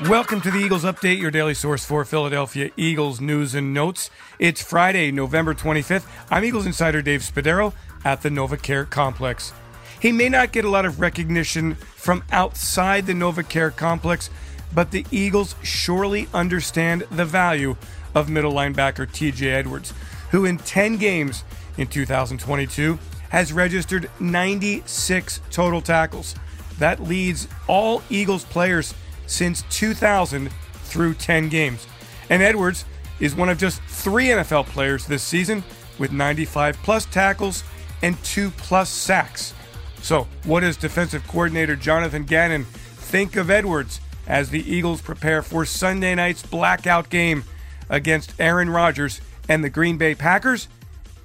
Welcome to the Eagles Update, your daily source for Philadelphia Eagles news and notes. It's Friday, November 25th. I'm Eagles insider Dave Spadaro at the NovaCare Complex. He may not get a lot of recognition from outside the NovaCare Complex, but the Eagles surely understand the value of middle linebacker TJ Edwards, who in 10 games in 2022 has registered 96 total tackles. That leads all Eagles players since 2000 through 10 games. And Edwards is one of just three NFL players this season with 95 plus tackles and two plus sacks. So, what does defensive coordinator Jonathan Gannon think of Edwards as the Eagles prepare for Sunday night's blackout game against Aaron Rodgers and the Green Bay Packers?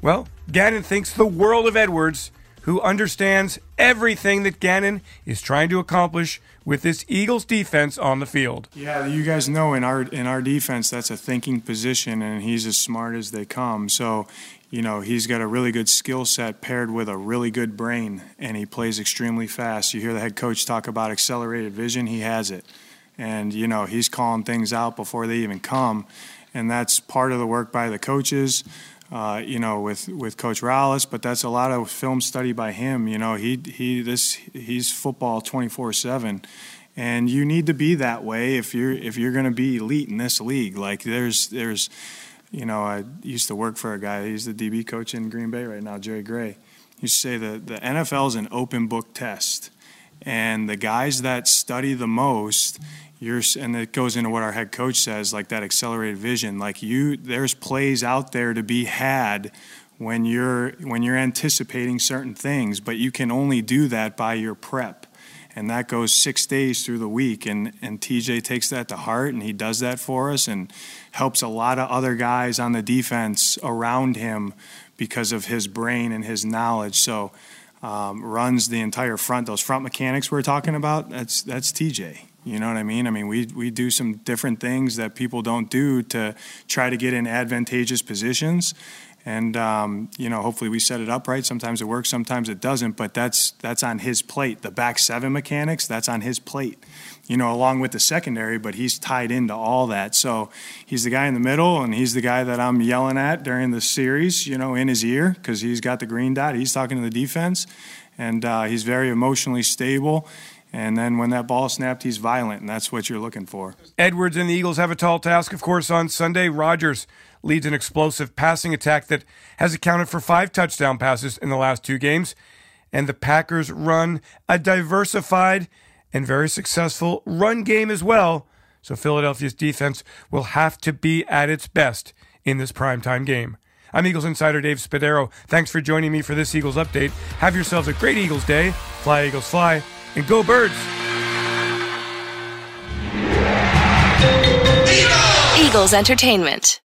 Well, Gannon thinks the world of Edwards who understands everything that Gannon is trying to accomplish with this Eagles defense on the field. Yeah, you guys know in our in our defense that's a thinking position and he's as smart as they come. So, you know, he's got a really good skill set paired with a really good brain and he plays extremely fast. You hear the head coach talk about accelerated vision, he has it. And you know, he's calling things out before they even come. And that's part of the work by the coaches uh, you know, with, with Coach Rallis, but that's a lot of film study by him. You know, he he this he's football twenty four seven, and you need to be that way if you're if you're going to be elite in this league. Like there's there's, you know, I used to work for a guy. He's the DB coach in Green Bay right now, Jerry Gray. He used to say that the NFL is an open book test, and the guys that study the most you're and it goes into what our head coach says like that accelerated vision like you there's plays out there to be had when you're when you're anticipating certain things but you can only do that by your prep. And that goes six days through the week and and tj takes that to heart and he does that for us and helps a lot of other guys on the defense around him because of his brain and his knowledge. So um, runs the entire front those front mechanics we're talking about that's that's tj you know what I mean? I mean, we, we do some different things that people don't do to try to get in advantageous positions. And, um, you know, hopefully we set it up right. Sometimes it works, sometimes it doesn't, but that's, that's on his plate. The back seven mechanics, that's on his plate, you know, along with the secondary, but he's tied into all that. So he's the guy in the middle, and he's the guy that I'm yelling at during the series, you know, in his ear, because he's got the green dot. He's talking to the defense, and uh, he's very emotionally stable and then when that ball snapped, he's violent, and that's what you're looking for. Edwards and the Eagles have a tall task, of course, on Sunday. Rodgers leads an explosive passing attack that has accounted for five touchdown passes in the last two games. And the Packers run a diversified and very successful run game as well. So Philadelphia's defense will have to be at its best in this primetime game. I'm Eagles insider Dave Spadaro. Thanks for joining me for this Eagles update. Have yourselves a great Eagles day. Fly, Eagles, fly and go birds. Eagles Entertainment.